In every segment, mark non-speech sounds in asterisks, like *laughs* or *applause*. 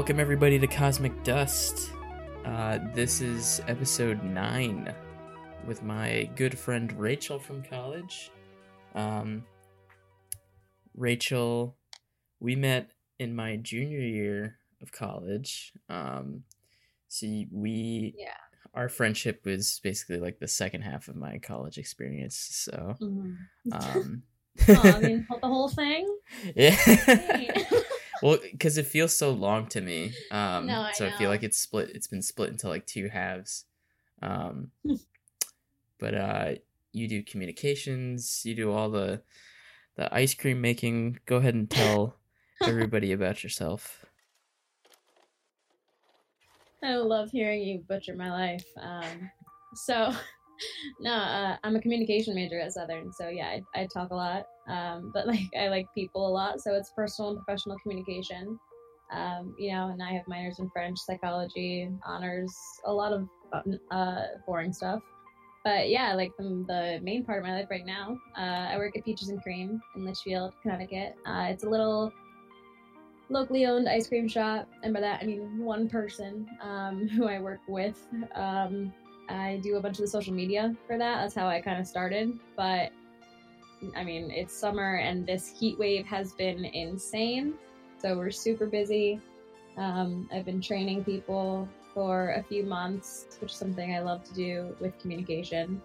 Welcome everybody to Cosmic Dust. Uh, this is episode nine with my good friend Rachel from college. Um, Rachel, we met in my junior year of college. Um, see, we Yeah. our friendship was basically like the second half of my college experience. So, um, *laughs* oh, I mean, *laughs* the whole thing. yeah. Well, because it feels so long to me. Um, No, I so I feel like it's split. It's been split into like two halves. Um, but uh, you do communications. You do all the the ice cream making. Go ahead and tell *laughs* everybody about yourself. I love hearing you butcher my life. Um, so, *laughs* no, uh, I'm a communication major at Southern, so yeah, I, I talk a lot. Um, but like, I like people a lot, so it's personal and professional communication. Um, you know, and I have minors in French, psychology, honors, a lot of uh, boring stuff. But yeah, like the, the main part of my life right now, uh, I work at Peaches and Cream in Litchfield, Connecticut. Uh, it's a little locally owned ice cream shop, and by that I mean one person um, *laughs* who I work with. Um, I do a bunch of the social media for that. That's how I kind of started. But I mean, it's summer, and this heat wave has been insane. So we're super busy. Um, I've been training people for a few months, which is something I love to do with communication.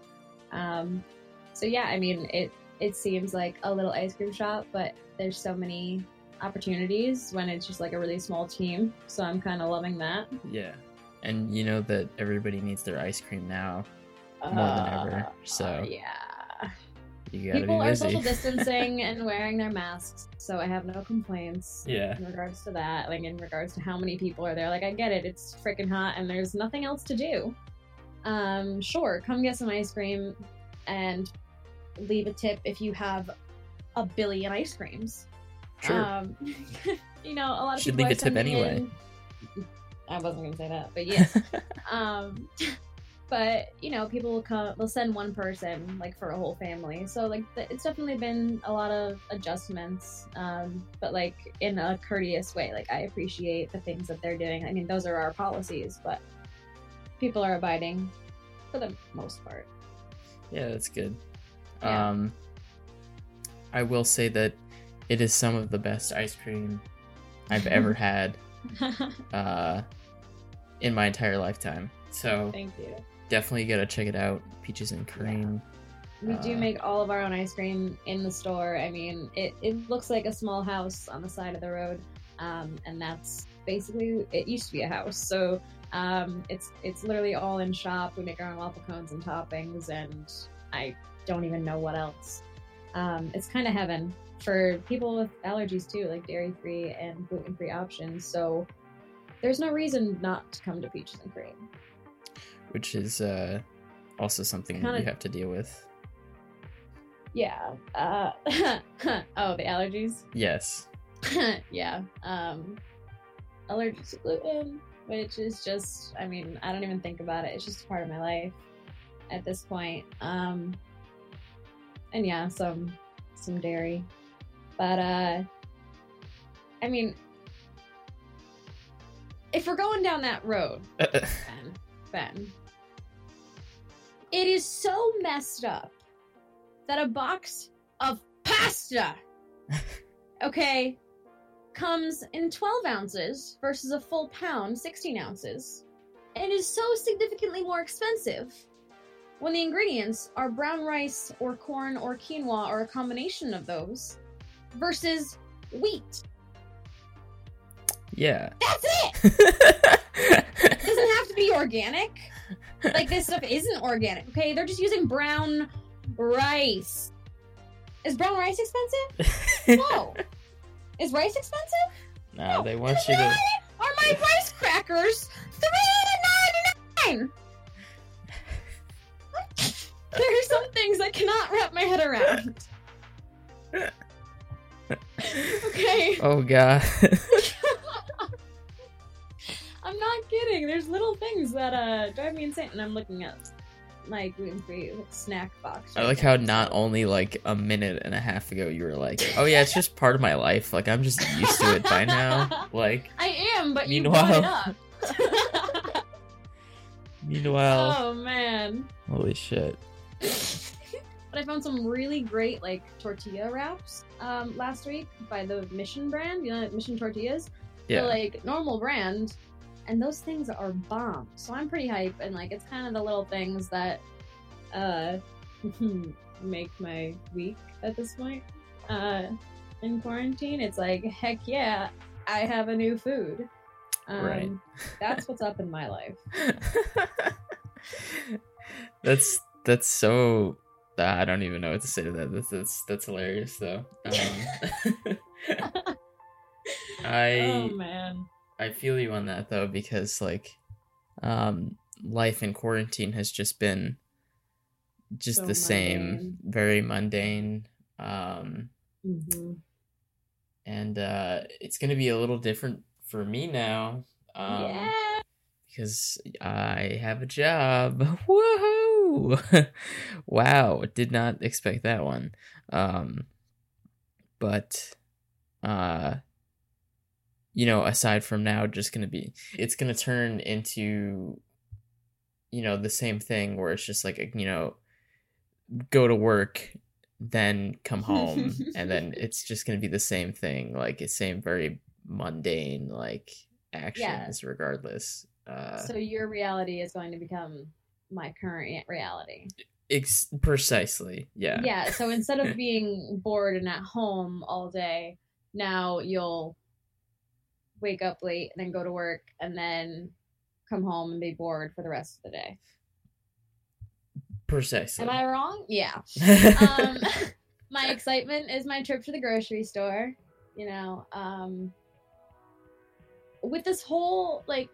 Um, so yeah, I mean, it it seems like a little ice cream shop, but there's so many opportunities when it's just like a really small team. So I'm kind of loving that. Yeah, and you know that everybody needs their ice cream now more than ever. So Uh, yeah. People are social *laughs* distancing and wearing their masks, so I have no complaints yeah. in regards to that. Like in regards to how many people are there. Like I get it, it's freaking hot and there's nothing else to do. Um, sure, come get some ice cream and leave a tip if you have a billion ice creams. Sure. Um, *laughs* you know, a lot of Should people leave a tip anyway. in- I wasn't gonna say that, but *laughs* yeah. um, but you know, people will come. They'll send one person like for a whole family. So like, it's definitely been a lot of adjustments. Um, but like in a courteous way. Like I appreciate the things that they're doing. I mean, those are our policies, but people are abiding for the most part. Yeah, that's good. Yeah. Um, I will say that it is some of the best ice cream I've ever *laughs* had *laughs* uh, in my entire lifetime. So Thank you. Definitely gotta check it out. Peaches and cream. We do Uh, make all of our own ice cream in the store. I mean, it, it looks like a small house on the side of the road, um, and that's basically it. Used to be a house, so um, it's it's literally all in shop. We make our own waffle cones and toppings, and I don't even know what else. Um, it's kind of heaven for people with allergies too, like dairy free and gluten free options. So there's no reason not to come to Peaches and Cream. Which is uh, also something Kinda- you have to deal with. Yeah. Uh, *laughs* oh, the allergies. *laughs* Yes. yeah. Um, allergic to gluten, which is just, I mean, I don't even think about it. It's just a part of my life at this point. Um, and yeah, some some dairy, but uh, I mean, if we're going down that road, *laughs* Ben, it is so messed up that a box of pasta *laughs* okay, comes in 12 ounces versus a full pound, 16 ounces, and is so significantly more expensive when the ingredients are brown rice or corn or quinoa or a combination of those versus wheat. yeah. That's it! *laughs* It doesn't have to be organic. Like, this stuff isn't organic, okay? They're just using brown rice. Is brown rice expensive? *laughs* No. Is rice expensive? no, they want you to. Why are my rice crackers three ninety nine? *laughs* There are some things I cannot wrap my head around. *laughs* Okay, Oh god. I'm not kidding. There's little things that uh drive me insane, and I'm looking at my gluten free snack box. I like now, how not only like a minute and a half ago you were like, "Oh yeah, it's just part of my life. Like I'm just used to it by now." *laughs* Like, I am. but you Meanwhile- brought it up. *laughs* Meanwhile, oh man. holy shit. but I found some really great like tortilla wraps um, last week by the Mission brand. You know, like Mission tortillas. Yeah. They're like normal brand, and those things are bomb. So I'm pretty hype, and like it's kind of the little things that uh *laughs* make my week at this point. Uh, in quarantine, it's like heck yeah, I have a new food. Um, Right. *laughs* That's what's up in my life. *laughs* that's that's so I don't even know what to say to that. That's that's, that's hilarious though. Um, I oh man. I feel you on that though because like um life in quarantine has just been just So the same, very mundane. Um hmm and uh it's going to be a little different for me now. Um yeah. because I have a job. *laughs* Woohoo! *laughs* wow, did not expect that one. Um, but, uh, you know, aside from now, just gonna be, it's gonna turn into, you know, the same thing where it's just like, you know, go to work, then come home, *laughs* and then it's just gonna be the same thing, like it's same very mundane like actions regardless. Uh, so your reality is going to become my current reality. Ex- precisely. Yeah. Yeah. So instead of *laughs* being bored and at home all day, now you'll wake up late and then go to work and then come home and be bored for the rest of the day. Precisely. Am I wrong? Yeah. *laughs* Um, *laughs* my excitement is my trip to the grocery store. You know, um, with this whole like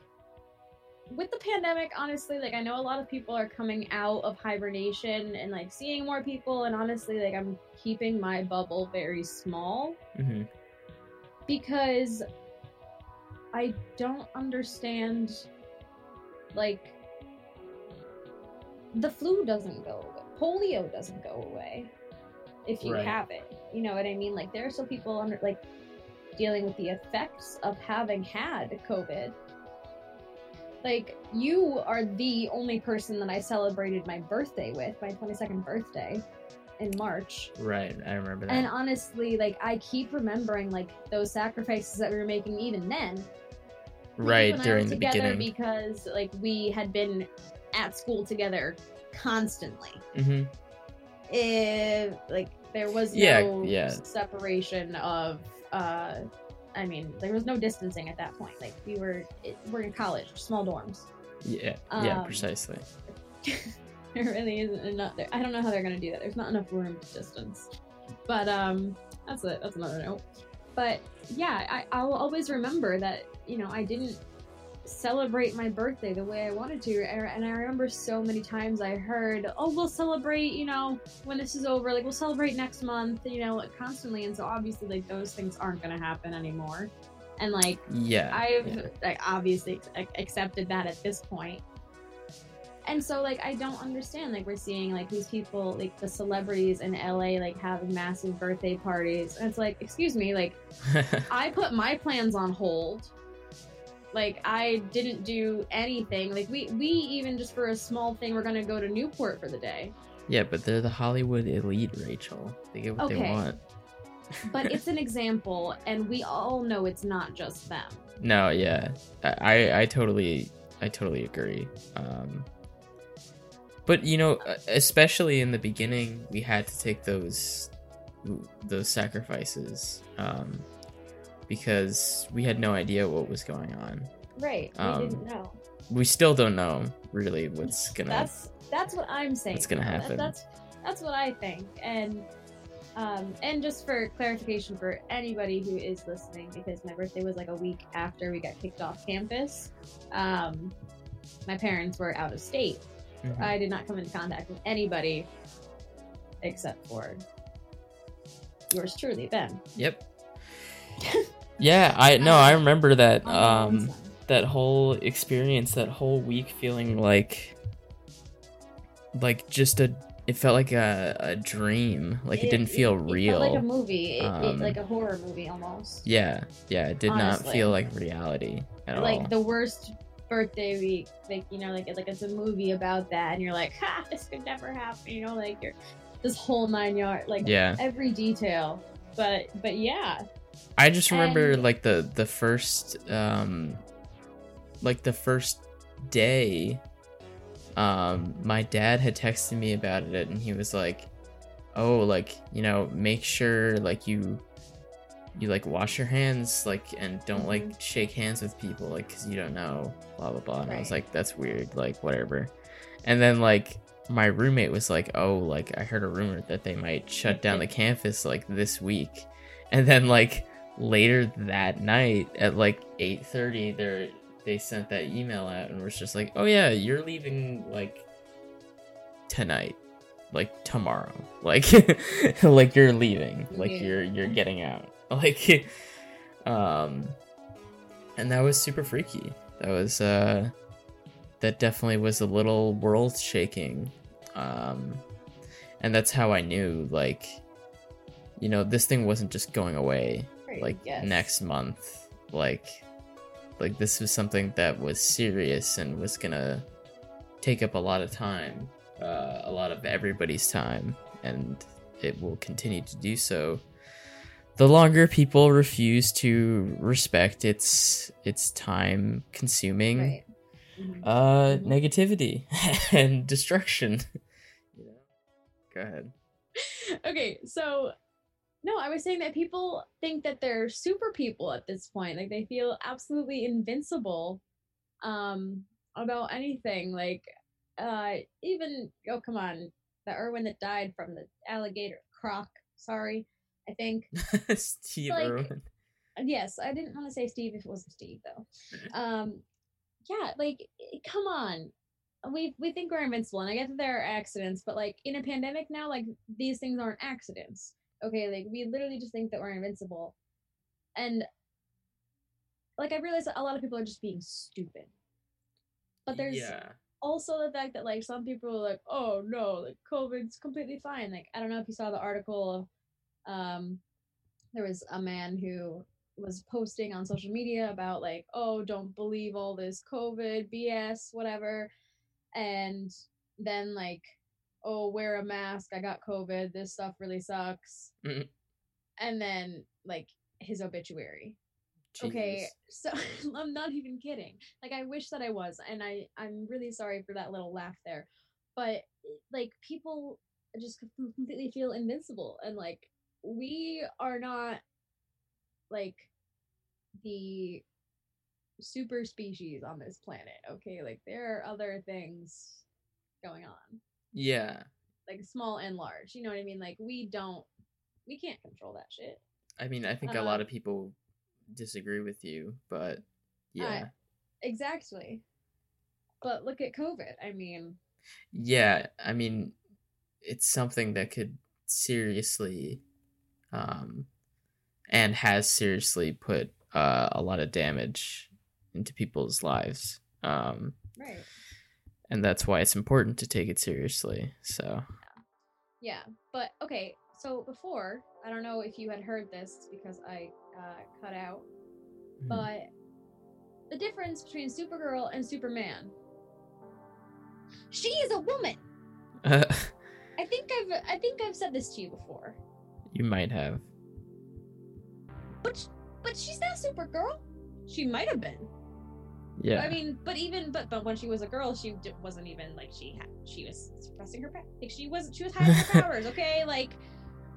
with the pandemic, honestly, like I know a lot of people are coming out of hibernation and like seeing more people, and honestly, like I'm keeping my bubble very small Mhm. because I don't understand like the flu doesn't go away. Polio doesn't go away if you Right. have it. You know what I mean? Like there are still people under like dealing with the effects of having had COVID. Like you are the only person that I celebrated my birthday with, my 22nd birthday in March. Right. I remember that. And honestly, like I keep remembering like those sacrifices that we were making even then. Right you and I were during the beginning. because like we had been at school together constantly. hmm If like there was Yeah, no yeah. separation of uh I mean, there was no distancing at that point. Like we were it, we're in college, small dorms. Yeah. yeah. Um, Precisely. *laughs* there really isn't enough there. I don't know how they're gonna do that. There's not enough room to distance. But um that's it. That's another note. But yeah, I, I'll always remember that, you know, I didn't celebrate my birthday the way I wanted to. And I remember so many times I heard, oh, we'll celebrate, you know, when this is over. Like, we'll celebrate next month, you know, like, constantly. And so obviously, like, those things aren't going to happen anymore. And, like, Yeah. I've yeah. like obviously ac- accepted that at this point. And so like I don't understand like we're seeing like these people like the celebrities in LA like having massive birthday parties and it's like excuse me like *laughs* I put my plans on hold. Like I didn't do anything. Like we we even just for a small thing we're going to go to Newport for the day. yeah, but they're the Hollywood elite, Rachel. They get what they Okay. want. But it's an *laughs* example and we all know it's not just them. No, yeah, I, I, I totally, I totally agree. Um, but you know, especially in the beginning, we had to take those, those sacrifices, um, because we had no idea what was going on. Right. We Um, didn't know. We still don't know really what's *laughs* gonna. That's that's what I'm saying. What's gonna happen. that's that's what I think. And um and just for clarification for anybody who is listening, because my birthday was like a week after we got kicked off campus. Um my parents were out of state. Mhm. I did not come into contact with anybody except for yours truly, Ben. Yep. *laughs* yeah, I no, I remember that. On my own Um, that whole experience, that whole week feeling like like just a it felt like a, a dream. Like it, didn't feel it real. felt like a movie, it, it- Um, like a horror movie almost. yeah, yeah, it did not feel like reality at like all. Like the worst birthday week, like you know, like like it's a movie about that, and you're like, *laughs* ha, this could never happen. You know, like you're this whole nine yard, like yeah, every detail. But but yeah, I just remember and- like the the first um like the first day um my dad had texted me about it and he was like oh like you know make sure like you you like wash your hands like and don't like Mhm. shake hands with people like because you don't know blah blah blah and i was like that's weird like whatever and then like my roommate was like oh like i heard a rumor that they might shut down the campus like this week and then like later that night at like 8:30 they they sent that email out and was just like oh yeah you're leaving like tonight like tomorrow like *laughs* like you're leaving like Yeah. you're you're getting out *laughs* like um and that was super freaky. That was uh that definitely was a little world shaking um and that's how i knew like you know this thing wasn't just going away like yes. next month. Like like this was something that was serious and was gonna take up a lot of time uh, a lot of everybody's time and it will continue to do so the longer people refuse to respect its its time consuming right. Uh Mhm. negativity *laughs* and destruction you know go ahead *laughs* okay, so no, I was saying that people think that they're super people at this point. Like they feel absolutely invincible um about anything. Like uh even oh come on, the Irwin that died from the alligator croc, sorry, I think. *laughs* steve Like- Irwin. Yes, I didn't want to say Steve if it wasn't Steve though. Um yeah, like come on. We we think we're invincible and I get that there are accidents, but like in a pandemic now, like these things aren't accidents. Okay, like we literally just think that we're invincible. And like I realize that a lot of people are just being stupid. But there's yeah also the fact that like some people are like, oh no, like COVID's completely fine. Like I don't know if you saw the article. Um, there was a man who was posting on social media about like, oh, don't believe all this COVID BS, whatever, and then like, oh, wear a mask. I got COVID. This stuff really sucks. Mhm. And then like his obituary okay so *laughs* i'm not even kidding like i wish that i was and i i'm really sorry for that little laugh there but like people just completely feel invincible and like we are not like the super species on this planet okay? Like there are other things going on. Yeah. Like small and large you know what i mean? Like we don't we can't control that shit. I mean, I think a lot Uh, of people disagree with you, but yeah, exactly. But look at covid i mean. Yeah. I mean, it's something that could seriously, um, and has seriously put uh, a lot of damage into people's lives. Um, right and that's why it's important to take it seriously. So, Yeah, but okay. So before, I don't know if you had heard this because I uh, cut out, mhm. but the difference between Supergirl and Superman. She is a woman. *laughs* I think I've I think I've said this to you before. You might have. But but she's not Supergirl. She might have been. Yeah. I mean, but even but but when she was a girl, she d- wasn't even like she had she was suppressing her pa- like she was she was hiding her *laughs* powers. Okay, like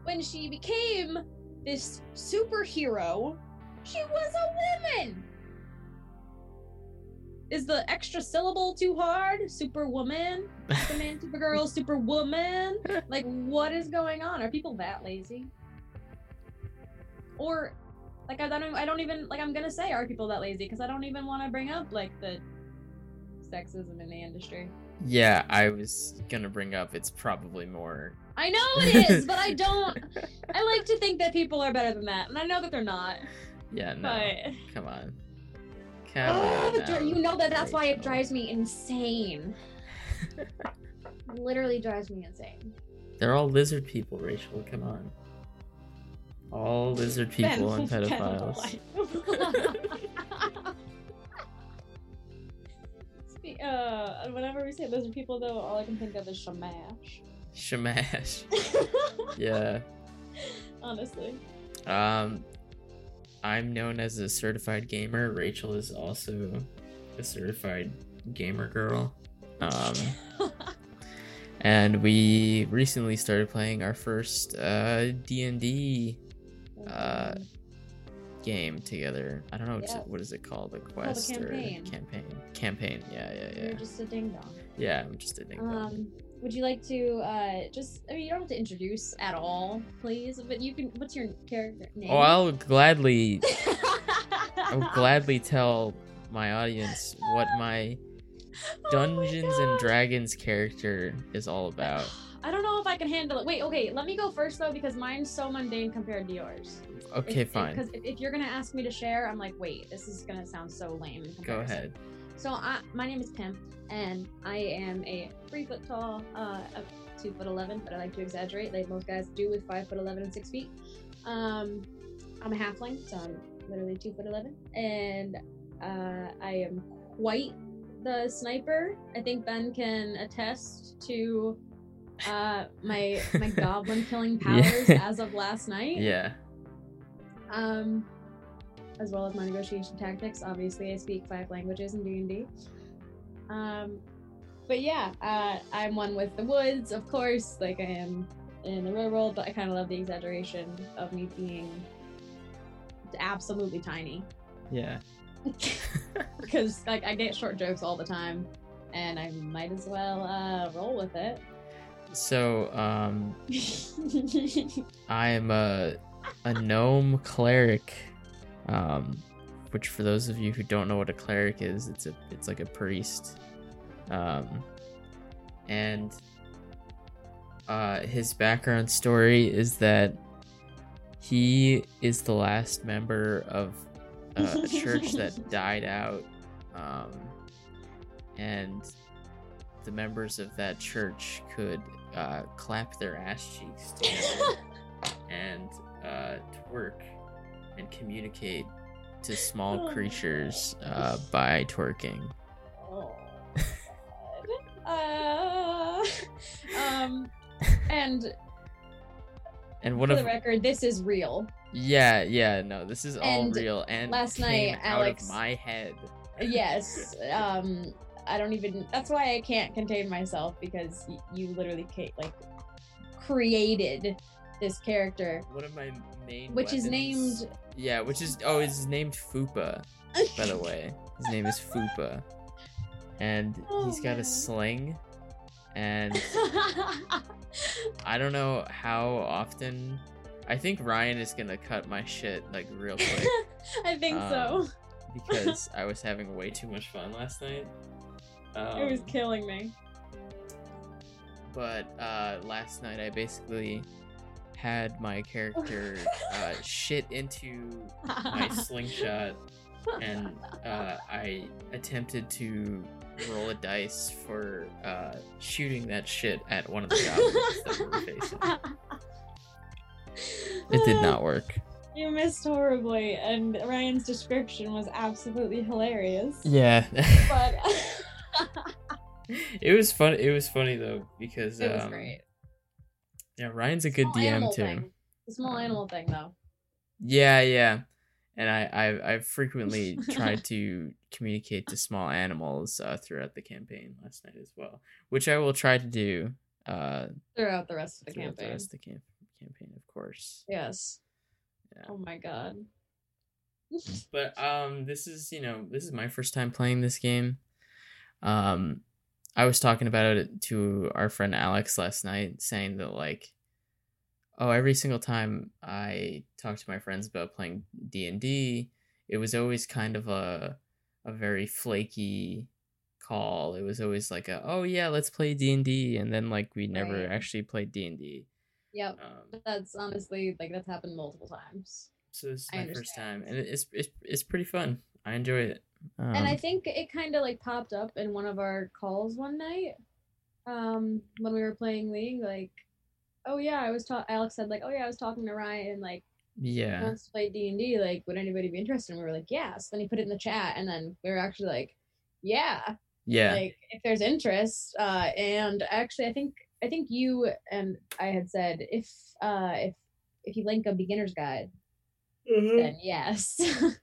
when she became this superhero, she was a woman. Is the extra syllable too hard? Superwoman, Superman, Supergirl, *laughs* Superwoman. Like, what is going on? Are people that lazy? Or like I don't I don't even like I'm gonna say are people that lazy because I don't even want to bring up like the sexism in the industry. yeah, I was gonna bring up. It's probably more. I know it is, but I don't. *laughs* I like to think that people are better than that, and I know that they're not. Yeah, no. But Come on. Come oh, on. it dri- now, you know that that's why it drives me insane. *laughs* Literally drives me insane. They're all lizard people, Rachel. Come on. All lizard people and Ben- Ben pedophiles. *laughs* Spe- uh, whenever we say lizard people, though, all I can think of is Shamash. Shamash. *laughs* Yeah. Honestly. Um, I'm known as a certified gamer. Rachel is also a certified gamer girl. Um, *laughs* and we recently started playing our first uh D&D Uh, game together. I don't know Yeah. what is it called, a called a quest campaign. or campaign. Campaign. Yeah, yeah, yeah. You're just a ding dong. Yeah, I'm just a ding dong. Um, would you like to uh just? I mean, you don't have to introduce at all, please. But you can. What's your character name? oh, I'll gladly *laughs* I'll gladly tell my audience what my Dungeons *laughs* Oh my and Dragons character is all *sighs* about. I don't know if I can handle it. Wait, okay, let me go first though because mine's so mundane compared to yours. Okay, fine. Because if, if you're gonna ask me to share, I'm like, wait, this is gonna sound so lame. Go ahead. So I, my name is Pimp, and I am a three foot tall, uh, two foot eleven, but I like to exaggerate, like most guys do with five foot eleven and six feet. Um, I'm a halfling, so I'm literally two foot eleven, and uh, I am quite the sniper. I think Ben can attest to uh, my my *laughs* goblin killing powers Yeah. as of last night Yeah. um, as well as my negotiation tactics. Obviously, I speak five languages in D and D. Um, but yeah, uh, I'm one with the woods, of course, like I am in the real world. But I kind of love the exaggeration of me being absolutely tiny Yeah. *laughs* because like I get short jokes all the time, and I might as well uh, roll with it. So, um, *laughs* I am a a gnome cleric, um, which for those of you who don't know what a cleric is, it's a it's like a priest, um, and uh, his background story is that he is the last member of uh, a church that *laughs* died out, um, and the members of that church could uh, clap their ass cheeks together *laughs* and uh, twerk and communicate to small Oh. creatures uh, by twerking. Oh, Uh, *laughs* um, and *laughs* And one for of the record, this is real. yeah, yeah, no, this is all And real and last night, Alex- my head. Yes. *laughs* Um, I don't even. That's why I can't contain myself because y- you literally ca- like created this character, One of my main which is named. yeah, which is oh, it's named Fupa. By the way, his name is Fupa, and *laughs* Oh, he's got a sling, and *laughs* I don't know how often. I think Ryan is gonna cut my shit like real *laughs* quick I think so. Um, because I was having way too much fun last night. Um, it was killing me. but uh, last night I basically had my character uh, shit into my *laughs* slingshot, and uh, I attempted to roll a dice for uh, shooting that shit at one of the goblins that we were facing. It did *laughs* not work. You missed horribly, and Ryan's description was absolutely hilarious. Yeah. But *laughs* it was fun. It was funny though because it was um, great. Yeah, Ryan's a good Small DM too. Thing. The small Um, animal thing, though. Yeah, yeah. And I, I, I've frequently *laughs* tried to communicate to small animals uh, throughout the campaign last night as well, which I will try to do uh, Throughout the rest of the throughout campaign. the rest of the camp- campaign, of course. Yes. Yeah. Oh my god. But um, this is you know this is my first time playing this game. Um, I was talking about it to our friend Alex last night, saying that like, oh, every single time I talk to my friends about playing D and D, it was always kind of a a very flaky call. It was always like a, oh yeah, let's play D and D, and then like we never Right. actually played D and D. Yep. Um, That's honestly like that's happened multiple times. so this is I my first time, and it's it's it's pretty fun. I enjoy it. Um, and I think it kind of like popped up in one of our calls one night um when we were playing league like "Oh yeah, I was talking." Alex said like, "Oh yeah, I was talking to Ryan and like Yeah. wants to play D and D. Like, would anybody be interested?" And we were like, "Yeah." So then he put it in the chat, and then we were actually like, "Yeah." Yeah. like if there's interest uh and actually i think i think you and i had said if uh if if you link a beginner's guide then yes *laughs*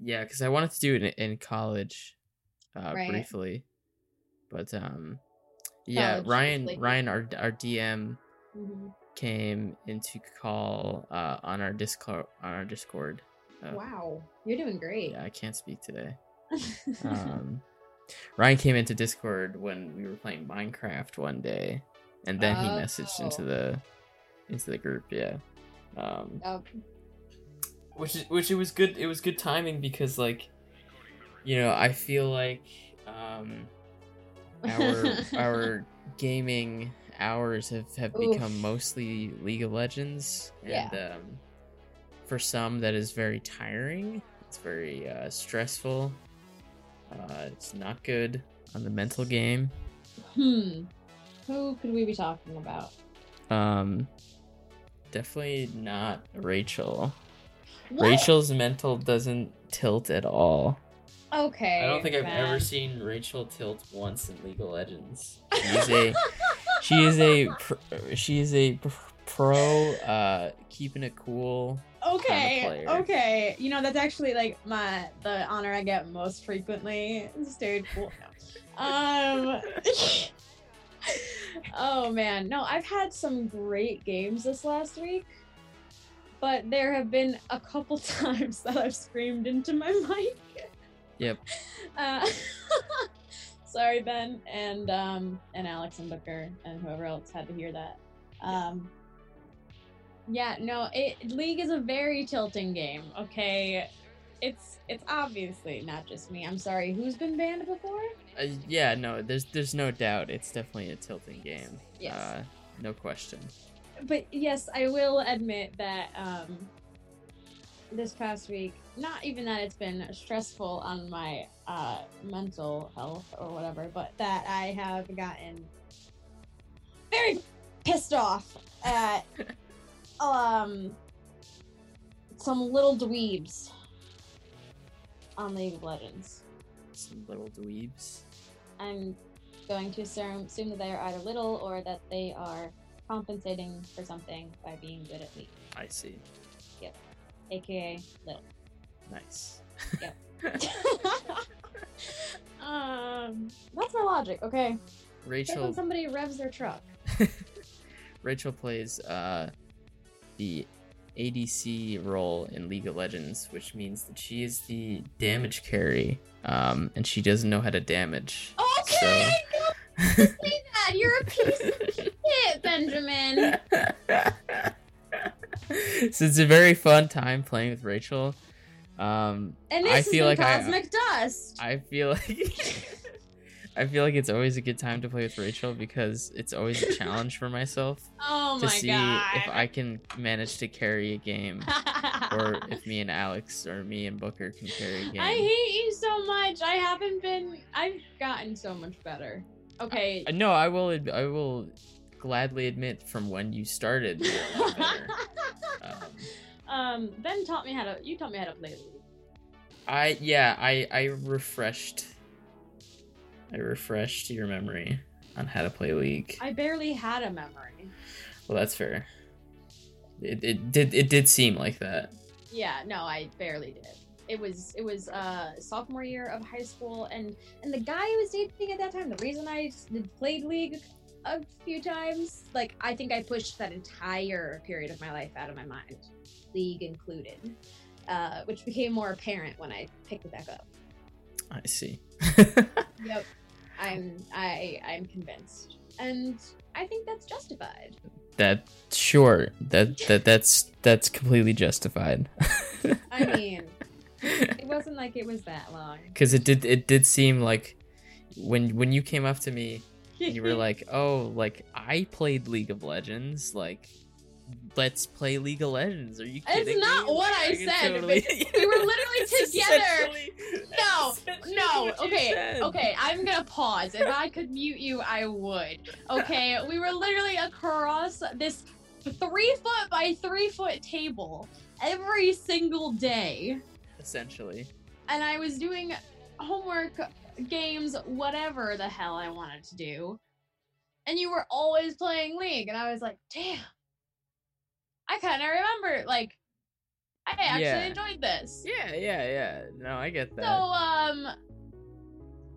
Yeah, because I wanted to do it in, in college, uh, Right. briefly, but um, yeah, College Ryan, briefly. Ryan, our our DM Mhm. came into call uh on our Discord on our Discord. Uh, wow you're doing great Yeah, I can't speak today. *laughs* Um, Ryan came into Discord when we were playing Minecraft one day, and then he messaged into Oh. the into the group. Yeah. Um, Oh, which which it was good it was good timing because like you know i feel like um our *laughs* our gaming hours have have become mostly league of legends. And um for some that is very tiring. It's very uh stressful. Uh it's not good on the mental game. Hmm. Who could we be talking about? Um definitely not rachel What? Rachel's mental doesn't tilt at all. okay I don't think I've ever seen Rachel tilt once in League of Legends. She's a she is a pr- she is a pr- pro uh keeping it cool. okay player. okay you know that's actually like my the honor i get most frequently stayed cool no. um *laughs* oh man no i've had some great games this last week but there have been a couple *laughs* times that i've screamed into my mic Yep. *laughs* uh, *laughs* sorry ben and um and alex and booker and whoever else had to hear that um yeah no it league is a very tilting game okay it's it's obviously not just me i'm sorry who's been banned before Uh, yeah, no, there's there's no doubt it's definitely a tilting game. Yes. Uh, no question. But yes, I will admit that um, this past week, not even that it's been stressful on my uh, mental health or whatever, but that I have gotten very pissed off at *laughs* um, some little dweebs on League of Legends. Some little dweebs. I'm going to assume, assume that they are either little or that they are compensating for something by being good at League. I see. Yep. AKA Lil. Nice. Yep. *laughs* um, that's my logic. Okay, Rachel when somebody revs their truck. *laughs* Rachel plays uh, the ADC role in League of Legends, which means that she is the damage carry, um, and she doesn't know how to damage. Okay, don't say that. You're a piece of *laughs* shit, Benjamin. so it's a very fun time playing with Rachel. Um, And this I feel like I- cosmic dust. I feel like *laughs* I feel like it's always a good time to play with Rachel because it's always a challenge for myself *laughs* oh to see god. if I can manage to carry a game *laughs* or if me and Alex or me and Booker can carry a game. I hate you so much. I haven't been. I've gotten so much better. Okay. Uh, no, I will. I will gladly admit from when you started. you're a lot better. um, *laughs* um, Ben taught me how to. You taught me how to play League. I yeah. I I refreshed. I refreshed your memory on how to play League. I barely had a memory. Well, that's fair. It, it did it did seem like that. Yeah, no, I barely did. It was it was uh sophomore year of high school, and and the guy I was dating at that time. The reason I played League a few times, like I think I pushed that entire period of my life out of my mind, League included, uh, which became more apparent when I picked it back up. I see. *laughs* Yep, I'm I I'm convinced, and I think that's justified. that sure that that that's that's completely justified. I *laughs* mean, it wasn't like it was that long. because it did it did seem like when when you came up to me *laughs* you were like, "Oh, like I played League of Legends, like let's play League of Legends." Are you kidding? Me? It's not me? what I can said, totally- we were literally *laughs* together. No, *laughs* no, what what you okay, okay, I'm gonna pause. If I could mute you, I would. Okay, we were literally across this three foot by three foot table every single day, Essentially. and I was doing homework, games, whatever the hell I wanted to do, and you were always playing League, and I was like, damn, I kind of remember, like, I actually Yeah. enjoyed this. Yeah, yeah, yeah. No, I get that. So, um,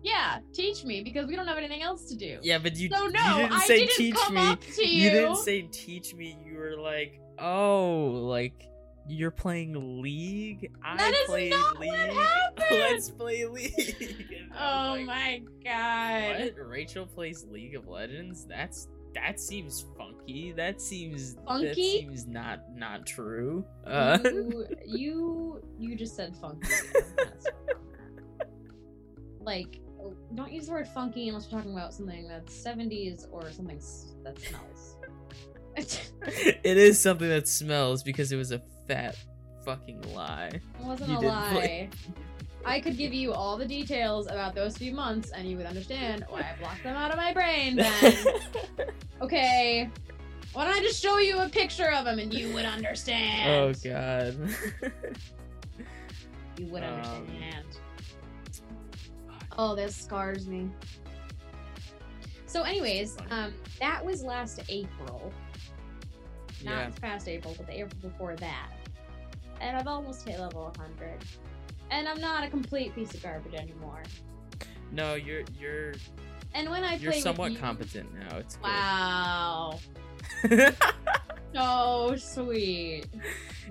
yeah, teach me because we don't have anything else to do. yeah, but you, So no, you didn't I say didn't teach come me. up to you. You didn't say teach me. You were like, oh, like you're playing League. I That is played League. *laughs* Let's play League. *laughs* Oh like, my god. What? Rachel plays League of Legends? That's that seems funky. That seems funky. That seems not not true. Uh, You, *laughs* you you just said funky. Like don't use the word funky unless we're talking about something that's 70s or something that smells. it is something that smells because it was a fat fucking lie. wasn't You a lie. I could give you all the details about those few months and you would understand why I blocked them out of my brain then. *laughs* okay. Why don't I just show you a picture of him and you would understand? oh god. *laughs* You would Um, understand. oh, this scars me. So, anyways, um, that was last April. Not yeah. past April, but the April before that. And I've almost hit level 100. And I'm not a complete piece of garbage anymore. No, you're you're And when I you're play somewhat you, competent now. It's. Wow. *laughs* So sweet.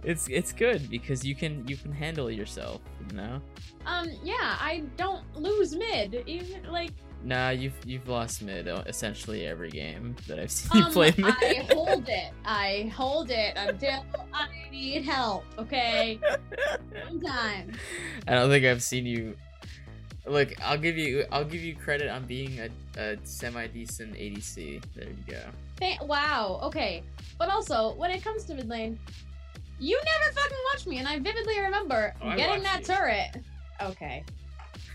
it's it's good because you can you can handle yourself, you know? Um, yeah, I don't lose mid. Even like Nah, you've you've lost mid uh, essentially every game that I've *laughs* seen you um, play mid. I *laughs* hold it. I hold it until I need help. Okay. Sometimes. I don't think I've seen you. Look, I'll give you I'll give you credit on being a, a semi decent ADC. There you go. Th- wow. Okay. But also, when it comes to mid lane, you never fucking watch me, and I vividly remember Oh, getting that you. turret. Okay.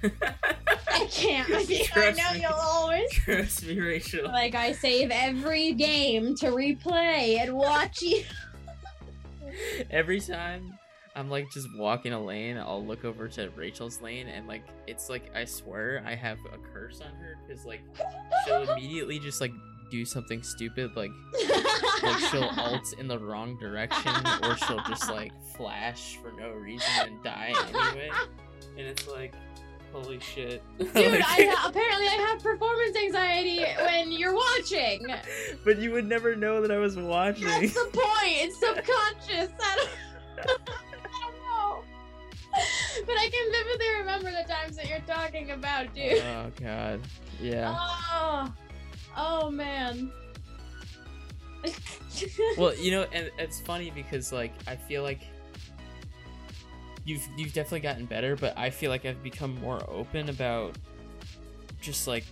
I can't. I know me. you'll always. *laughs* Trust me, Rachel. Like I save every game to replay and watch you. Every time I'm like just walking a lane, I'll look over to Rachel's lane and like it's like I swear I have a curse on her because like she'll *laughs* immediately just like do something stupid like like she'll alt in the wrong direction or she'll just like flash for no reason and die anyway. And it's like holy shit. *laughs* Dude, I ha- apparently I have performance anxiety when you're watching. *laughs* but you would never know that I was watching. That's the point. It's *laughs* subconscious. I don't, I don't know. But I can vividly remember the times that you're talking about, dude. oh god. Yeah. Oh, oh man. well you know and it's funny because like i feel like you've you've definitely gotten better but i feel like i've become more open about just like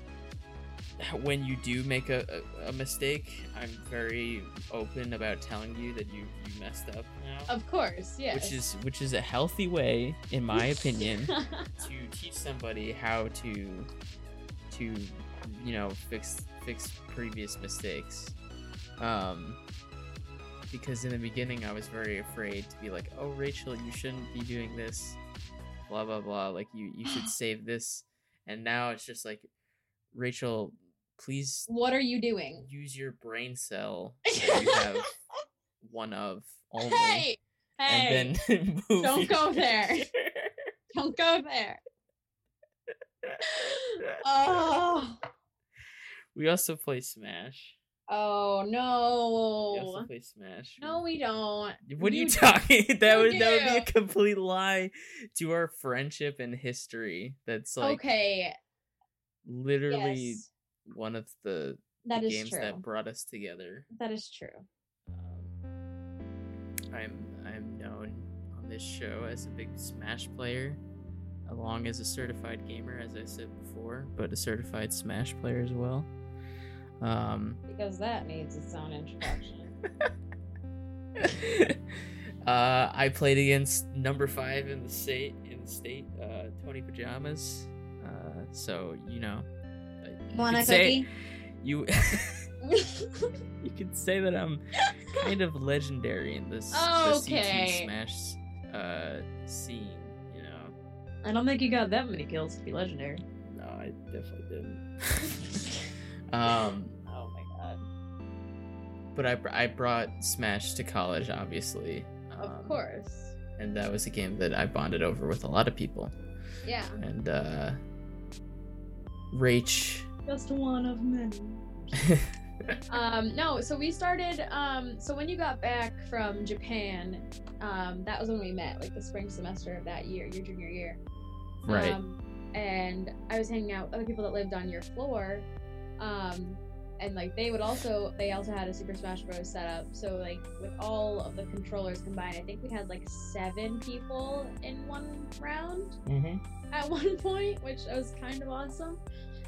when you do make a, a, a mistake i'm very open about telling you that you you messed up now of course, yes. which is which is a healthy way in my *laughs* opinion to teach somebody how to to you know fix fix previous mistakes um because in the beginning i was very afraid to be like oh rachel you shouldn't be doing this blah blah blah like you you should *gasps* save this and now it's just like rachel please what are you doing? use your brain cell *laughs* that you have one of only Hey, hey, and then *laughs* move *laughs* don't go there. don't go there. Oh, We also play Smash. Oh We also no. play Smash. No, we don't. What are you You- *laughs* talking? That would that would be a complete lie to our friendship and history. That's like okay, literally yes, one of the, that the games true. that brought us together. That is true. Um, I'm I'm known on this show as a big Smash player, along as a certified gamer, as I said before, but a certified Smash player as well. Um, Because that needs its own introduction. *laughs* uh, I played against number five in the state in the state, uh, Tony Pajamas. Uh, so you know, uh, you Want a say- cookie? you *laughs* you could say that I'm kind of legendary in this Okay. the CT Smash uh, scene. You know, I don't think you got that many kills to be legendary. no, I definitely didn't. *laughs* um, Oh my god. but I I brought Smash to college, obviously. Of Um, course. and that was a game that I bonded over with a lot of people. Yeah. And uh, Rach. Just one of many. *laughs* Um, no, so we started. Um, so when you got back from Japan, um, that was when we met, like the spring semester of that year, your junior year. right. Um, and I was hanging out with other people that lived on your floor. Um, and like they would also, they also had a Super Smash Bros. setup. So like with all of the controllers combined, I think we had like seven people in one round mm-hmm. at *laughs* one point, which was kind of awesome.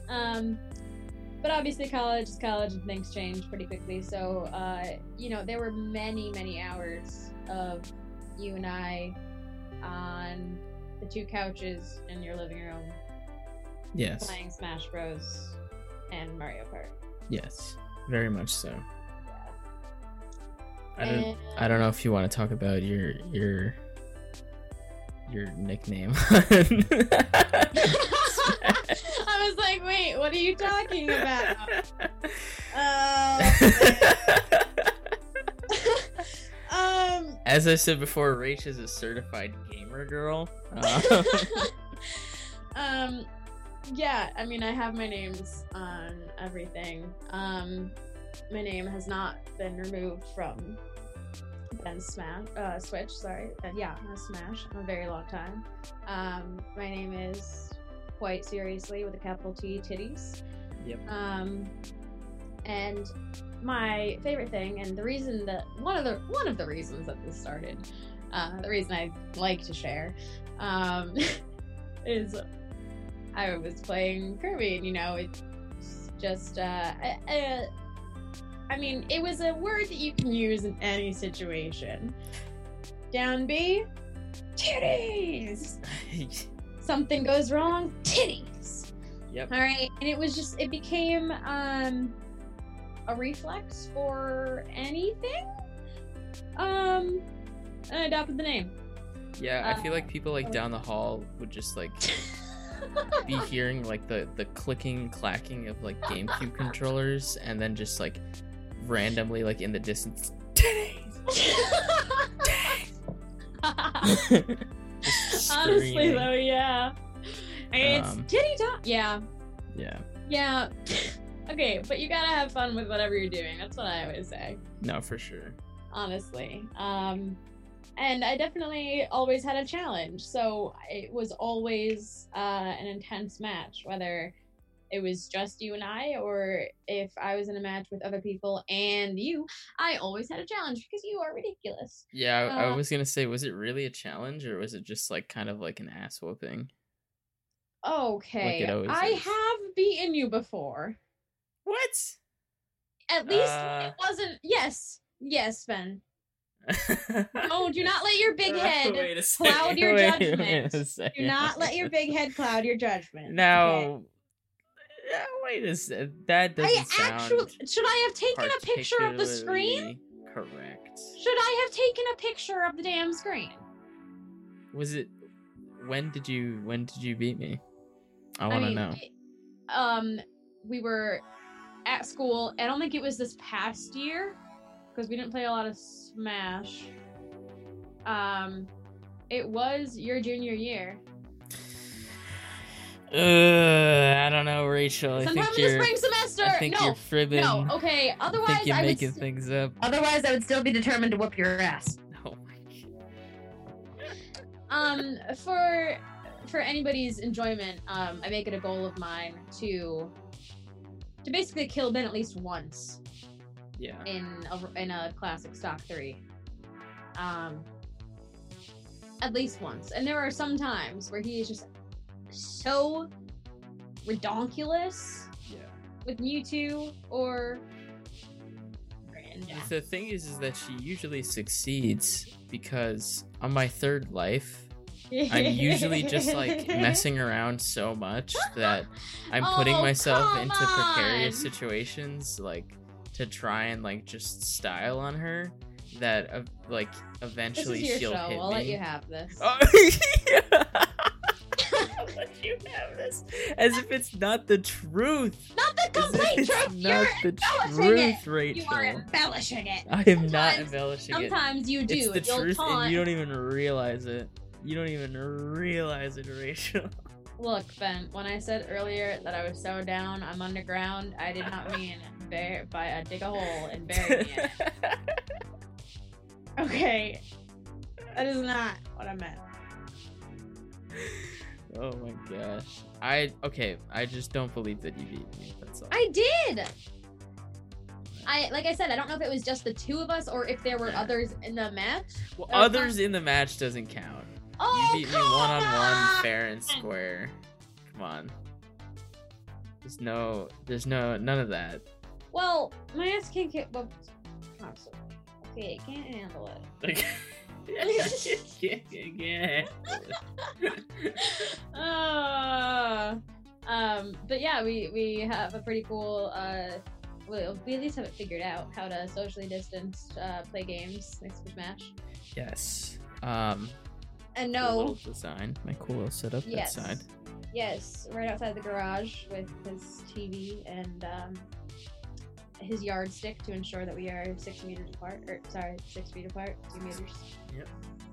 Um, but obviously, college is college, and things change pretty quickly. So, uh, you know, there were many, many hours of you and I on the two couches in your living room Yes. playing Smash Bros. And Mario Kart. Yes. Very much so. Yeah. I don't. I don't know if you want to talk about your your your nickname. *laughs* *laughs* I was like, wait, what are you talking about? *laughs* Um, um, As I said before, Rach is a certified gamer girl. Um, um yeah i mean i have my names on everything. Um my name has not been removed from ben's smash uh switch sorry. Uh, yeah uh, smash in a very long time. Um my name is quite seriously with a capital t titties. Yep. um and my favorite thing and the reason that one of the one of the reasons that this started uh the reason i like to share um *laughs* is I was playing Kirby, and you know, it's just, uh, I, I, I mean, it was a word that you can use in any situation. Down B, titties. *laughs* Something goes wrong, titties. yep. All right, and it was just, it became um, a reflex for anything. Um, and I adopted the name. Yeah, I feel like people like down the hall would just like *laughs* be hearing like the the clicking, clacking of like GameCube controllers, and then just like randomly like in the distance. *laughs* *laughs* Honestly, though, yeah. It's Um, titty top. Yeah, Yeah. yeah. *laughs* okay, but you gotta have fun with whatever you're doing. That's what I always say. No, for sure. Honestly. Um, and I definitely always had a challenge. So it was always uh, an intense match, whether it was just you and I, or if I was in a match with other people and you, I always had a challenge because you are ridiculous. Yeah, I, I Uh, was gonna say, was it really a challenge or was it just like kind of like an ass whooping? Okay, always I is. have beaten you before. What? At least Uh. it wasn't. Yes, yes, Ben. Oh, do not let your big *laughs* head cloud your Wait- *laughs* wait judgment. a Do not let your big head cloud your judgment. okay? Now, yeah, wait a second. That doesn't I sound actually should I have taken a picture of the screen? Correct. Should I have taken a picture of the damn screen? Was it? When did you? When did you beat me? I want to mean, know. it- um, we were at school. I don't think it was this past year because we didn't play a lot of Smash. Um, it was your junior year. Uh, I don't know, Rachel. I Sometime think in the you're. spring semester. I think no, you're fibbing. no. Okay. I Otherwise, think you're I would. making s- things up. Otherwise, I would still be determined to whoop your ass. Oh um for for anybody's enjoyment um i make it a goal of mine to to basically kill ben at least once Yeah. in a, in a classic stock 3 um at least once and there are some times where he is just so redonkulous Yeah. with mewtwo or Greninja. The thing is, is that she usually succeeds because on my third life, I'm usually just like *laughs* messing around so much that *laughs* I'm putting Oh, myself come into precarious on. situations like to try and like just style on her that uh, like This eventually is your she'll show. hit I'll me. let you have this. *laughs* Oh, I'll *laughs* let you have this as if it's not the truth. Not the complete it's truth. not You're the embellishing truth, Rachel. You are embellishing it. I am not Sometimes- embellishing it. Sometimes you do. It's the You'll truth, taunt. and you don't even realize it. You don't even realize it, Rachel. *laughs* Look, Ben, when I said earlier that I was so down, I'm underground, I did not mean bur- by uh, dig a hole and bury me in *laughs* it. Okay. That is not what I meant. oh my gosh. I okay. I just don't believe that you beat me. That's all. I did! I like I said, I don't know if it was just the two of us or if there were Yeah. others in the match. well, others in the match doesn't count. Oh, You beat me one on one, on! fair and square. Come on. There's no. There's no. None of that. Well, my ass can't get. Well, oh, so- okay, it can't handle it. Yeah, yeah, yeah. uh, um, but yeah, we we have a pretty cool. Uh, well, we at least have it figured out how to socially distance uh, play games next to Smash. yes. Um. And no, design. My cool little setup yes, outside. yes, right outside the garage with his TV and um, his yardstick to ensure that we are six meters apart. Or sorry, six feet apart, two meters. Yep.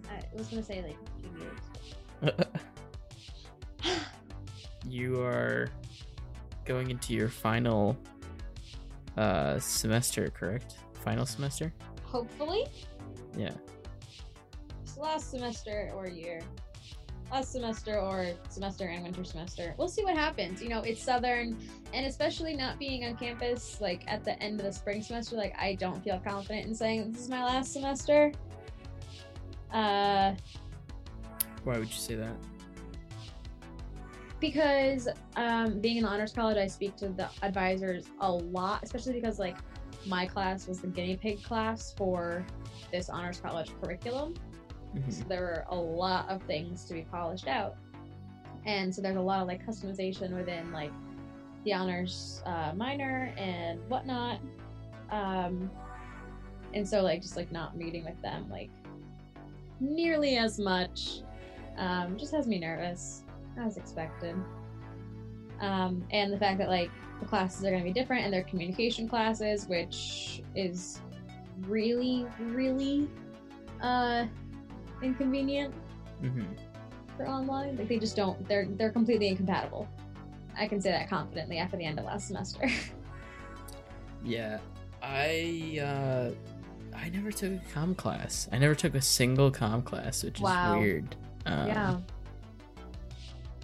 I was gonna say like two meters. *laughs* you are going into your final uh semester, correct? Final semester? Hopefully. Yeah. Last semester or year. Last semester or semester and winter semester. We'll see what happens. You know, it's southern and especially not being on campus like at the end of the spring semester, like I don't feel confident in saying this is my last semester. Uh Why would you say that? because um, being in the honors college, I speak to the advisors a lot, especially because like my class was the guinea pig class for this honors college curriculum. Mhm. So there were a lot of things to be polished out, and so there's a lot of like customization within like the honors uh, minor and whatnot. Um, and so like just like not meeting with them like nearly as much um, just has me nervous as expected. Um, and the fact that like the classes are going to be different and they're communication classes, which is really, really uh, inconvenient Mhm. for online. Like they just don't. They're they're completely incompatible. I can say that confidently after the end of last semester. *laughs* Yeah. I uh I never took a com class. I never took a single com class, which is Wow. weird. Um, yeah.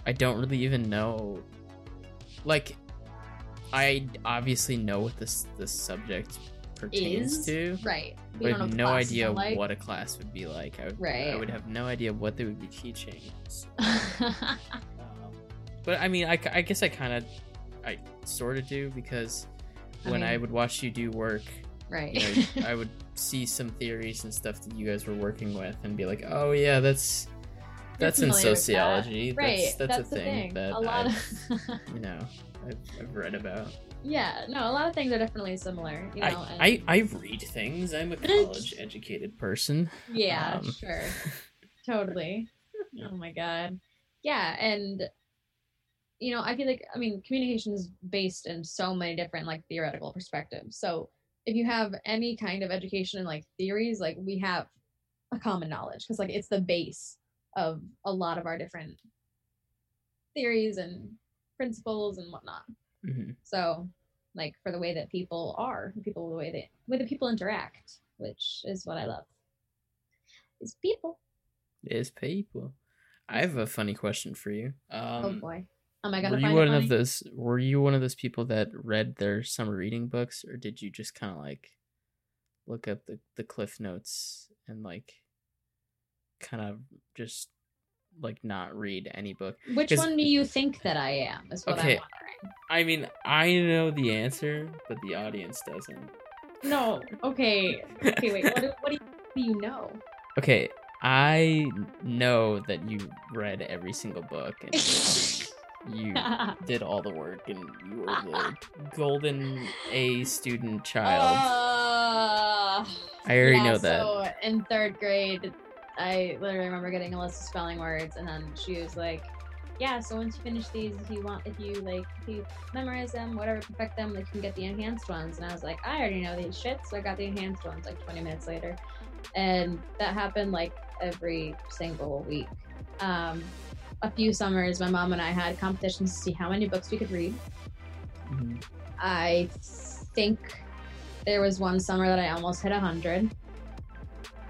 I don't really even know. Like, I obviously know what this this subject pertains Is? to, Right. We I don't have no idea like. what a class would be like. I would, I would have no idea what they would be teaching. So, *laughs* um, but I mean, I, I guess I kind of, I sort of do because when I mean- would watch you do work, right. you *laughs* know, I would see some theories and stuff that you guys were working with and be like, oh yeah, that's that's in with that. sociology. right. That's that's, That's, a thing, thing. that a lot I've, of. you know I've, I've read about. Yeah. No. A lot of things are definitely similar. You know. and- I, I I read things. I'm a *laughs* college educated person. Yeah, Um, sure. *laughs* totally. Oh my god. Yeah, and you know, I feel like I mean, communication is based in so many different like theoretical perspectives. So if you have any kind of education in like theories, like we have a common knowledge because like it's the base of a lot of our different theories and principles and whatnot. Mhm. So like for the way that people are, the people the way they way that people interact, which is what I love. Is people. Is people. I have a funny question for you. Um, oh boy. Am I gonna were you find one of those? Were you one of those people that read their summer reading books, or did you just kind of like look up the the cliff notes and like kind of just like not read any book? Which one do you think that I am? Is what Okay. I'm wondering. I mean, I know the answer, but the audience doesn't. No. Okay. Okay. Wait. What do, what do, you, what do you know? Okay, I know that you read every single book and you *laughs* did all the work and you were the golden A student child. Uh, I already yeah, know that. So in third grade, I literally remember getting a list of spelling words, and then she was like, "Yeah, so once you finish these, if you want, if you like, if you memorize them, whatever, perfect them, like you can get the enhanced ones." And I was like, "I already know these shits," so I got the enhanced ones like 20 minutes later, and that happened like every single week. Um, a few summers, my mom and I had competitions to see how many books we could read. Mhm. I think there was one summer that I almost hit 100.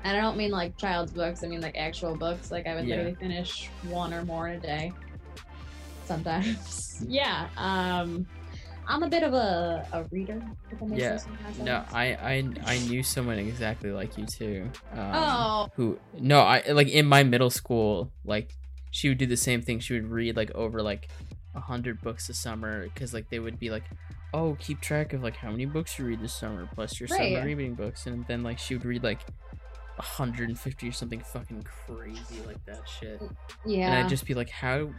And I don't mean like child's books, I mean like actual books. Like I would Yeah. literally finish one or more in a day. Sometimes. *laughs* yeah. Um I'm a bit of a, a reader, Yeah. No, I, I I knew someone exactly like you too. Um, Oh. Who? No, I like in my middle school, like she would do the same thing. She would read like over like a hundred books a summer because like they would be like, oh, keep track of like how many books you read this summer plus your Right. summer reading books, and then like she would read like. 150 or something fucking crazy like that shit Yeah. and i'd just be like how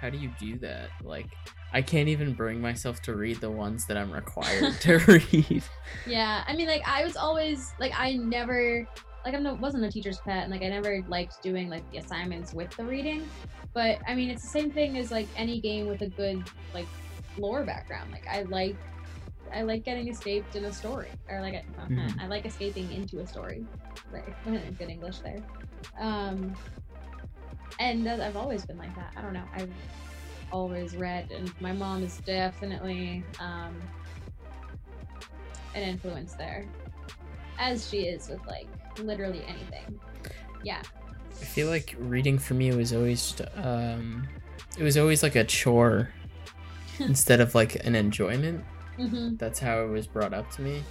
how do you do that like i can't even bring myself to read the ones that i'm required to *laughs* read Yeah, I mean, like I was always like I never like no, wasn't a teacher's pet, and like I never liked doing like the assignments with the reading. But I mean, it's the same thing as like any game with a good like lore background. Like I like I like getting escaped in a story, or like uh, Mhm. I like escaping into a story. Right, *laughs* good English there. Um, and I've always been like that. I don't know. I've always read, and my mom is definitely um, an influence there, as she is with like literally anything. Yeah. I feel like reading for me was always um it was always like a chore *laughs* instead of like an enjoyment. Mm-hmm. That's how it was brought up to me.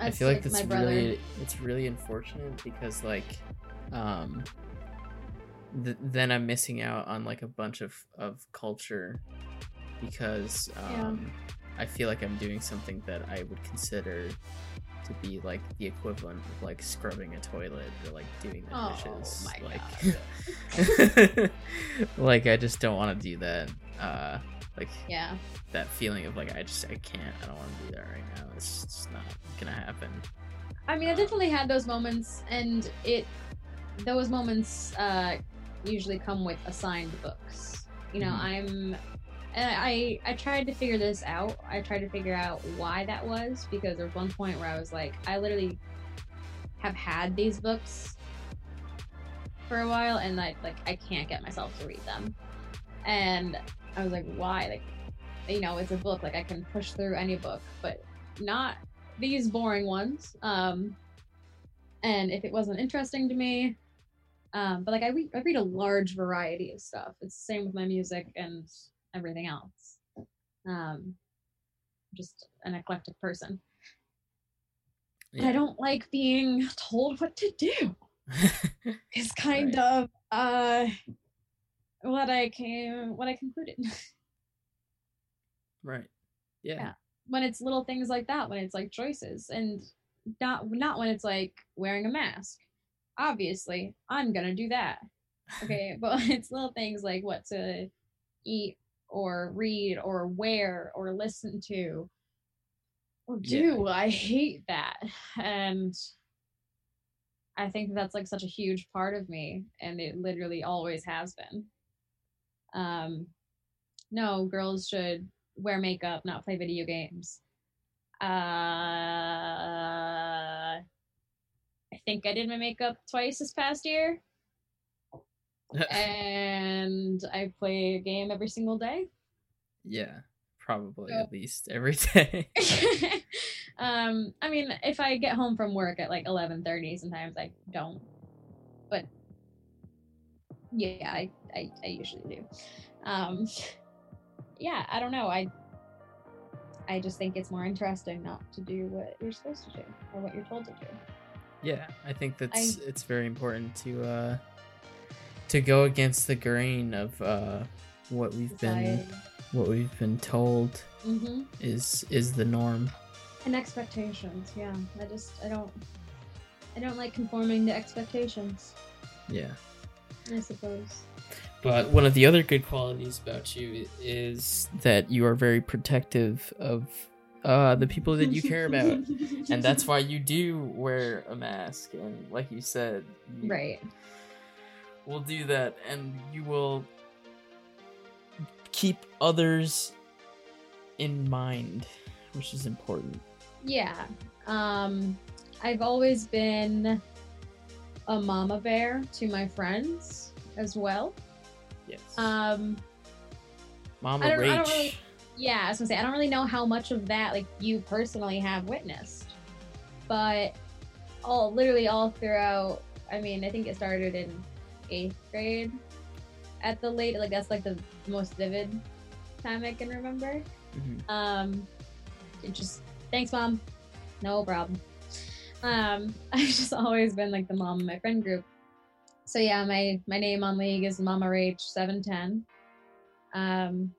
I feel like that's really it's really unfortunate because like um th- then I'm missing out on like a bunch of of culture because Yeah. um I feel like I'm doing something that I would consider to be like the equivalent of like scrubbing a toilet or like doing the Oh dishes. my like *laughs* like I just don't want to do that. Uh like Yeah. that feeling of like I just I can't I don't want to do that right now. It's just not gonna happen. I mean, I definitely had those moments, and it those moments uh, usually come with assigned books. You know, Mhm. I'm. And I I tried to figure this out. I tried to figure out why that was because there was one point where I was like, I literally have had these books for a while, and I like I can't get myself to read them. And I was like, why? Like, you know, it's a book. Like I can push through any book, but not these boring ones. Um, and if it wasn't interesting to me, um, but like I read, I read a large variety of stuff. It's the same with my music and everything else. Um, just an eclectic person. But I don't like being told what to do. *laughs* It's kind of uh what I came what I concluded. *laughs* right. Yeah. Yeah. when it's little things like that, when it's like choices, and not not when it's like wearing a mask. Obviously, I'm gonna do that. *laughs* Okay, but it's little things like what to eat or read or wear or listen to or do. I hate that, and I think that's like such a huge part of me, and it literally always has been. Um, no, girls should wear makeup, not play video games. Uh, I think I did my makeup twice this past year, *laughs* and I play a game every single day. yeah. Probably So- at least every day. *laughs* *laughs* um, I mean, if I get home from work at like eleven thirty, sometimes I don't, but yeah, I, I, I usually do. Um, yeah, I don't know. I I just think it's more interesting not to do what you're supposed to do or what you're told to do. yeah, I think that's it's very important to uh to go against the grain of uh what we've been what we've been told hmm is is the norm. And expectations. Yeah, I just I don't I don't like conforming to expectations. Yeah. I suppose. But one of the other good qualities about you is that you are very protective of uh, the people that you care about. *laughs* and that's why you do wear a mask. And like you said, you right. Will do that. And you will keep others in mind, which is important. Yeah. Um, I've always been a mama bear to my friends as well. Yes. Um, Mama I don't- I don't really- yeah, I was gonna say I don't really know how much of that like you personally have witnessed, but all literally all throughout. I mean, I think it started in eighth grade. At the late, like that's like the most vivid time I can remember. Mhm. Um, it just thanks, mom. No problem. Um, *laughs* I've just always been like the mom of my friend group. So yeah, my my name on league is Mama Rage seven ten. Um,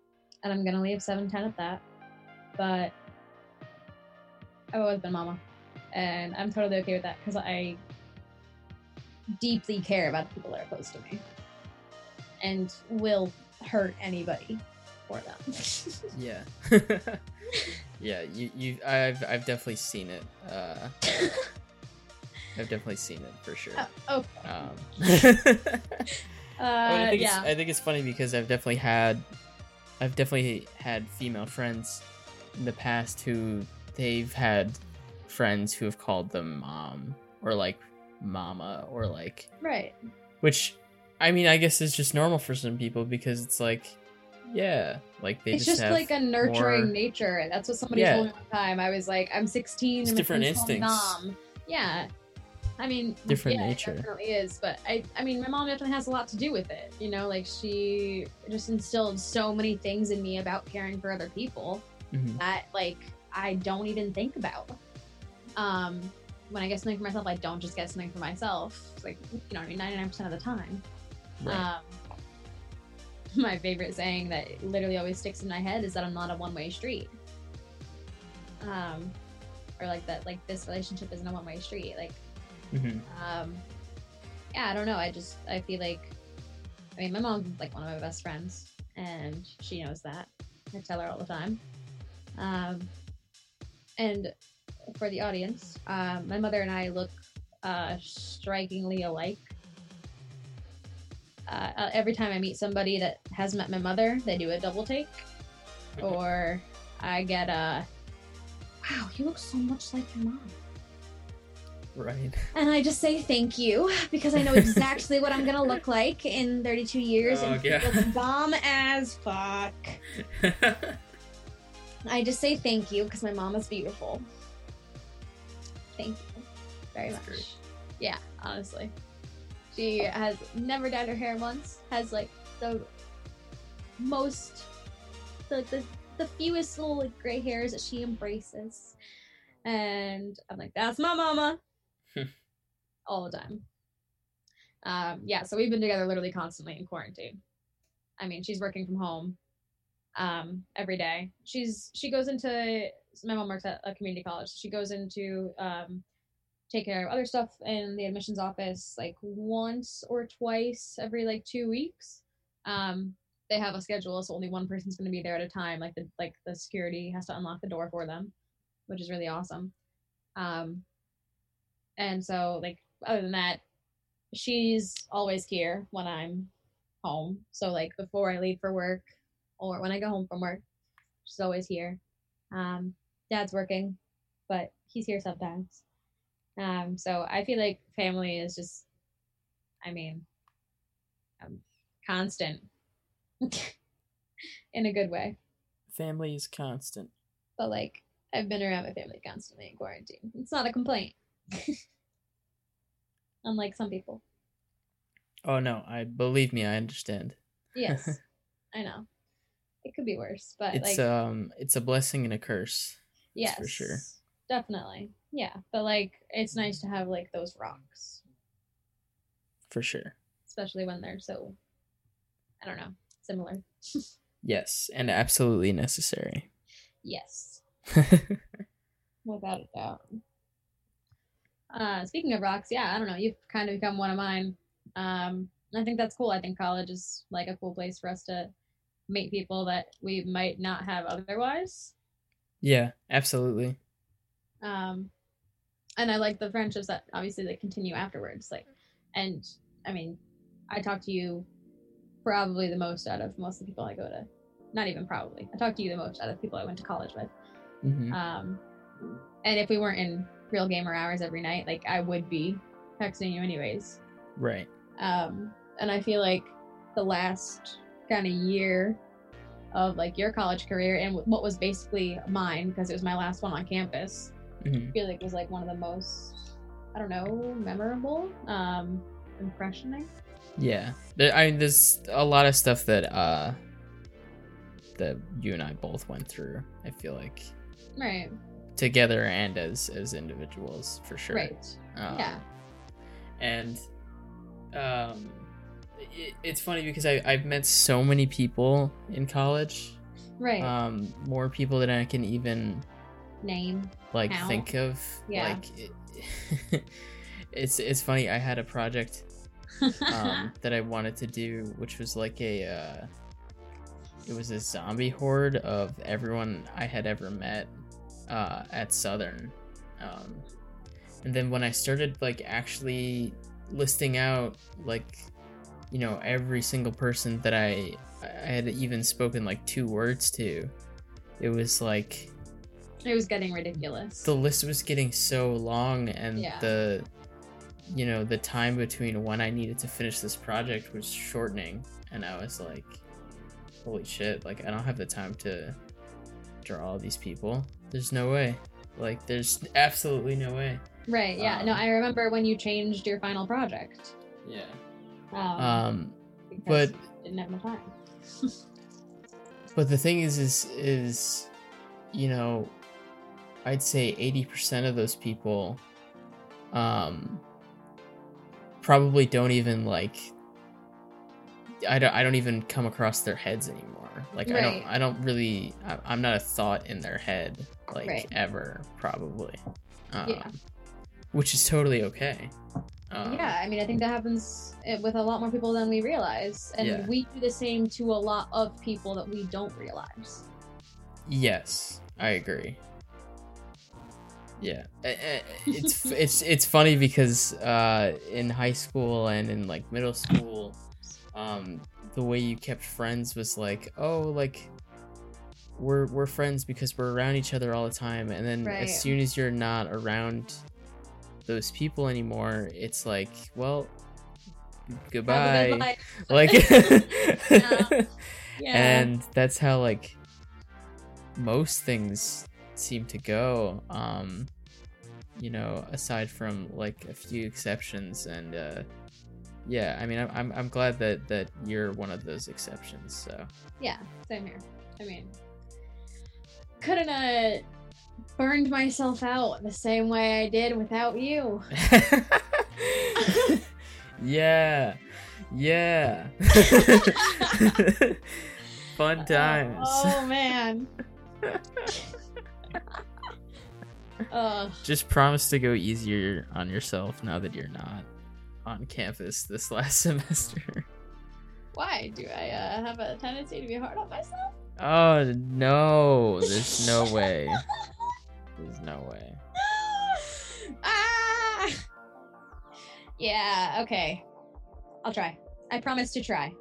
and I'm gonna leave seven ten at that. But I've always been Mama, and I'm totally okay with that because I deeply care about the people that are close to me, and will hurt anybody for them. *laughs* Yeah. *laughs* yeah, you you I've I've definitely seen it. Uh *laughs* I've definitely seen it for sure. oh, Um uh, I think yeah. it's I think it's funny because I've definitely had I've definitely had female friends in the past who they've had friends who have called them mom or like mama or like right. which I mean I guess is just normal for some people because it's like yeah, like they it's just, just, like a nurturing more- nature. That's what somebody Yeah. told me one time. I was like, I'm 16. It's and different friends call me instincts. Mom. Yeah. I mean, Different yeah, nature. It definitely is, but I, I mean, my mom definitely has a lot to do with it. You know, like she just instilled so many things in me about caring for other people Mhm. that like I don't even think about. Um, when I get something for myself, I don't just get something for myself. Like you know, what I mean, 99% of the time. Right. Um, *laughs* my favorite saying that literally always sticks in my head is that I'm not a one way street. Um, or like that, like this relationship isn't a one way street. Like, Mhm. um, yeah, I don't know. I just I feel like, I mean, my mom's like one of my best friends, and she knows that. I tell her all the time. Um, and for the audience, um, my mother and I look uh, strikingly alike uh, uh, every time I meet somebody that has met my mother, they do a double take, or I get a, wow, you look so much like your mom. Right. *laughs* And I just say thank you because I know exactly what I'm gonna *laughs* look like in 32 years Oh, and yeah. look bomb as fuck. *laughs* I just say thank you because my mom is beautiful. Thank you very That's much. great. Yeah, honestly. She has never dyed her hair once, has like the most, like the, the fewest little like gray hairs that she embraces. And I'm like, that's my mama. All the time. Um, yeah, so we've been together literally constantly in quarantine. I mean, she's working from home um, every day. She's she goes into my mom works at a community college. She goes into um, take care of other stuff in the admissions office like once or twice every like two weeks. Um, they have a schedule, so only one person's going to be there at a time. Like the like the security has to unlock the door for them, which is really awesome. Um, and so like other than that, she's always here when I'm home. So like before I leave for work or when I go home from work, she's always here. Um, dad's working, but he's here sometimes. Um, so I feel like family is just, I mean, um, constant *laughs* in a good way. Family is constant. But like, I've been around my family constantly in quarantine. It's not a complaint. *laughs* Unlike some people. Oh no, I believe me, I understand. Yes, *laughs* I know. It could be worse, but It's like, um it's a blessing and a curse. Yes, for sure. definitely, yeah. But like, it's nice to have like those rocks, For sure. especially when they're so, I don't know, similar. *laughs* Yes, and absolutely necessary. Yes, without a doubt. Uh, speaking of rocks, yeah, I don't know. You've kind of become one of mine Um, I think that's cool. I think college is like a cool place for us to meet people that we might not have otherwise. Yeah, absolutely. Um, and I like the friendships that obviously they continue afterwards. Like, and I mean, I talk to you probably the most out of most of the people I go to. Not even probably. I talk to you the most out of people I went to college with. hmm Um, and if we weren't in real gamer hours every night, like I would be texting you anyways. Right. Um, and I feel like the last kind of year of like your college career and what was basically mine because it was my last one on campus, hmm I feel like was like one of the most, I don't know, memorable, um, impressioning. Yeah. There, I mean, there's a lot of stuff that uh that you and I both went through. I feel like Right. together and as as individuals for sure. Right. Um, yeah. and um it's funny because I, I've met so many people in college Right. um more people than i can even Name. like Count. think of Yeah. like it, *laughs* it's it's funny i had a project *laughs* um that i wanted to do which was like a uh it was a zombie horde of everyone i had ever met uh at southern um and then when i started like actually listing out like you know every single person that i i had even spoken like two words to it was like it was getting ridiculous. the list was getting so long and Yeah. the you know the time between when i needed to finish this project was shortening and i was like holy shit like i don't have the time to draw all these people there's no way like there's absolutely no way right. Yeah. no, um, I remember when you changed your final project. yeah Um, um but didn't have the time. but the thing is is is you know i'd say 80% of those people um probably don't even like i don't i don't even come across their heads anymore like i don't i don't really I, i'm not a thought in their head like Right. ever probably um, Yeah. which is totally okay um, yeah, I mean, I think that happens eh, with a lot more people than we realize, and Yeah. we do the same to a lot of people that we don't realize. Yes, I agree. Yeah, Eh, eh, it's *laughs* it's it's funny because uh, in high school and in like middle school, um, the way you kept friends was like, oh, like we're we're friends because we're around each other all the time, and then Right. as soon as you're not around those people anymore, it's like, well, a goodbye. *laughs* Like, *laughs* Yeah. *laughs* yeah, and that's how like most things seem to go um you know aside from like a few exceptions and uh yeah i mean i'm i'm, I'm glad that that you're one of those exceptions so yeah, same here. I mean, couldn't have burned myself out the same way I did without you. *laughs* yeah yeah *laughs* fun *laughs* times Oh, man. Ugh. just promise to go easier on yourself now that you're not on campus this last semester. Why do I uh, have a tendency to be hard on myself? Oh no, there's no way. There's no way. *laughs* ah! Yeah, okay. I'll try. I promise to try.